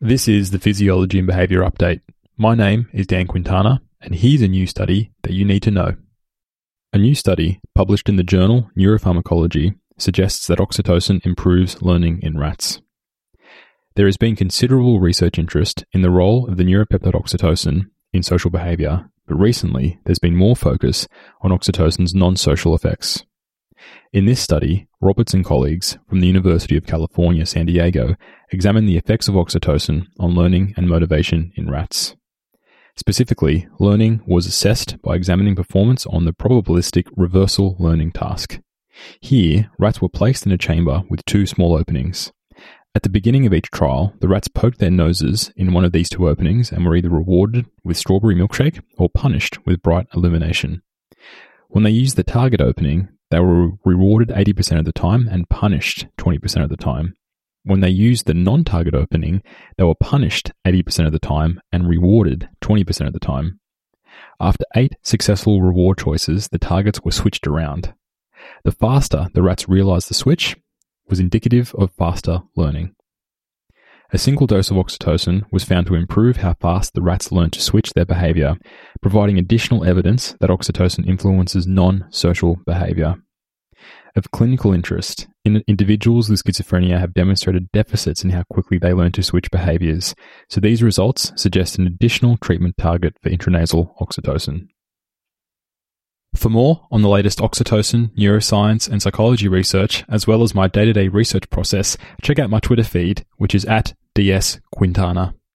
This is the Physiology and Behavior Update. My name is Dan Quintana, and here's a new study that you need to know. A new study published in the journal Neuropharmacology suggests that oxytocin improves learning in rats. There has been considerable research interest in the role of the neuropeptide oxytocin in social behavior, but recently there's been more focus on oxytocin's non social effects. In this study, Roberts and colleagues from the University of California, San Diego examined the effects of oxytocin on learning and motivation in rats. Specifically, learning was assessed by examining performance on the probabilistic reversal learning task. Here, rats were placed in a chamber with two small openings. At the beginning of each trial, the rats poked their noses in one of these two openings and were either rewarded with strawberry milkshake or punished with bright illumination. When they used the target opening, they were rewarded 80% of the time and punished 20% of the time. When they used the non target opening, they were punished 80% of the time and rewarded 20% of the time. After eight successful reward choices, the targets were switched around. The faster the rats realized the switch was indicative of faster learning. A single dose of oxytocin was found to improve how fast the rats learned to switch their behavior, providing additional evidence that oxytocin influences non social behavior. Of clinical interest, in individuals with schizophrenia have demonstrated deficits in how quickly they learn to switch behaviors, so these results suggest an additional treatment target for intranasal oxytocin. For more on the latest oxytocin, neuroscience, and psychology research, as well as my day to day research process, check out my Twitter feed, which is at dsquintana.